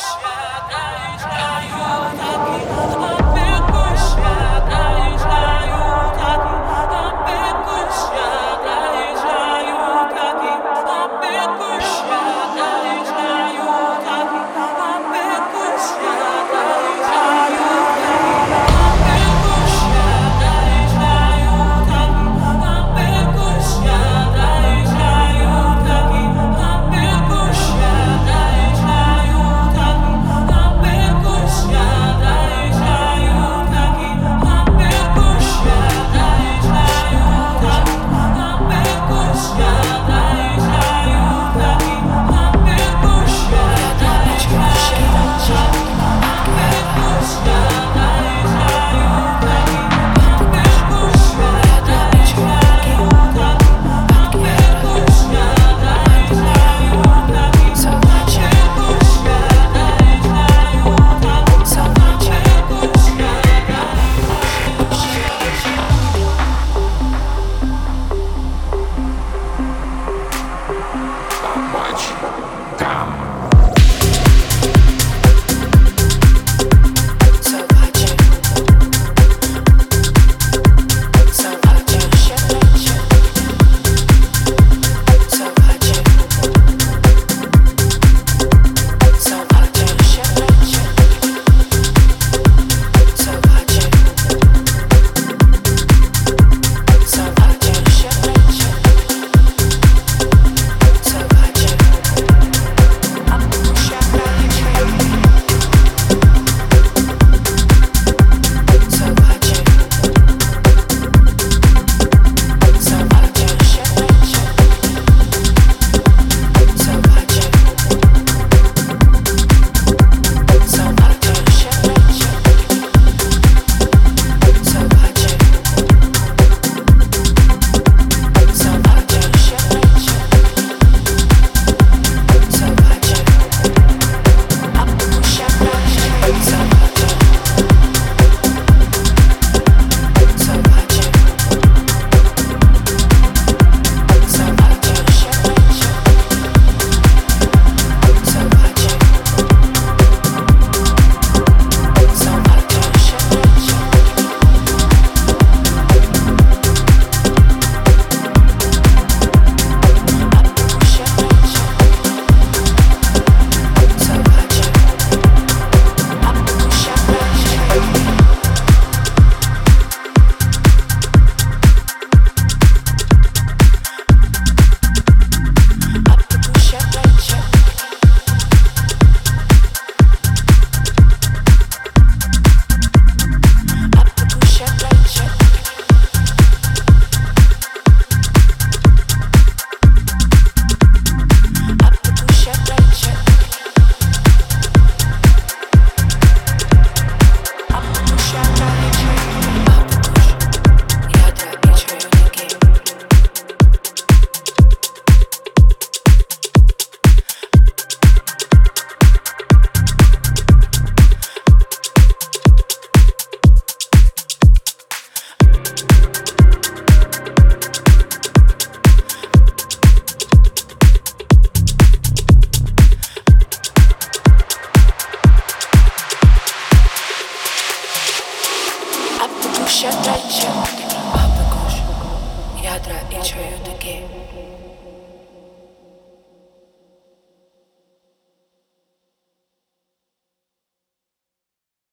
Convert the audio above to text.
Yes.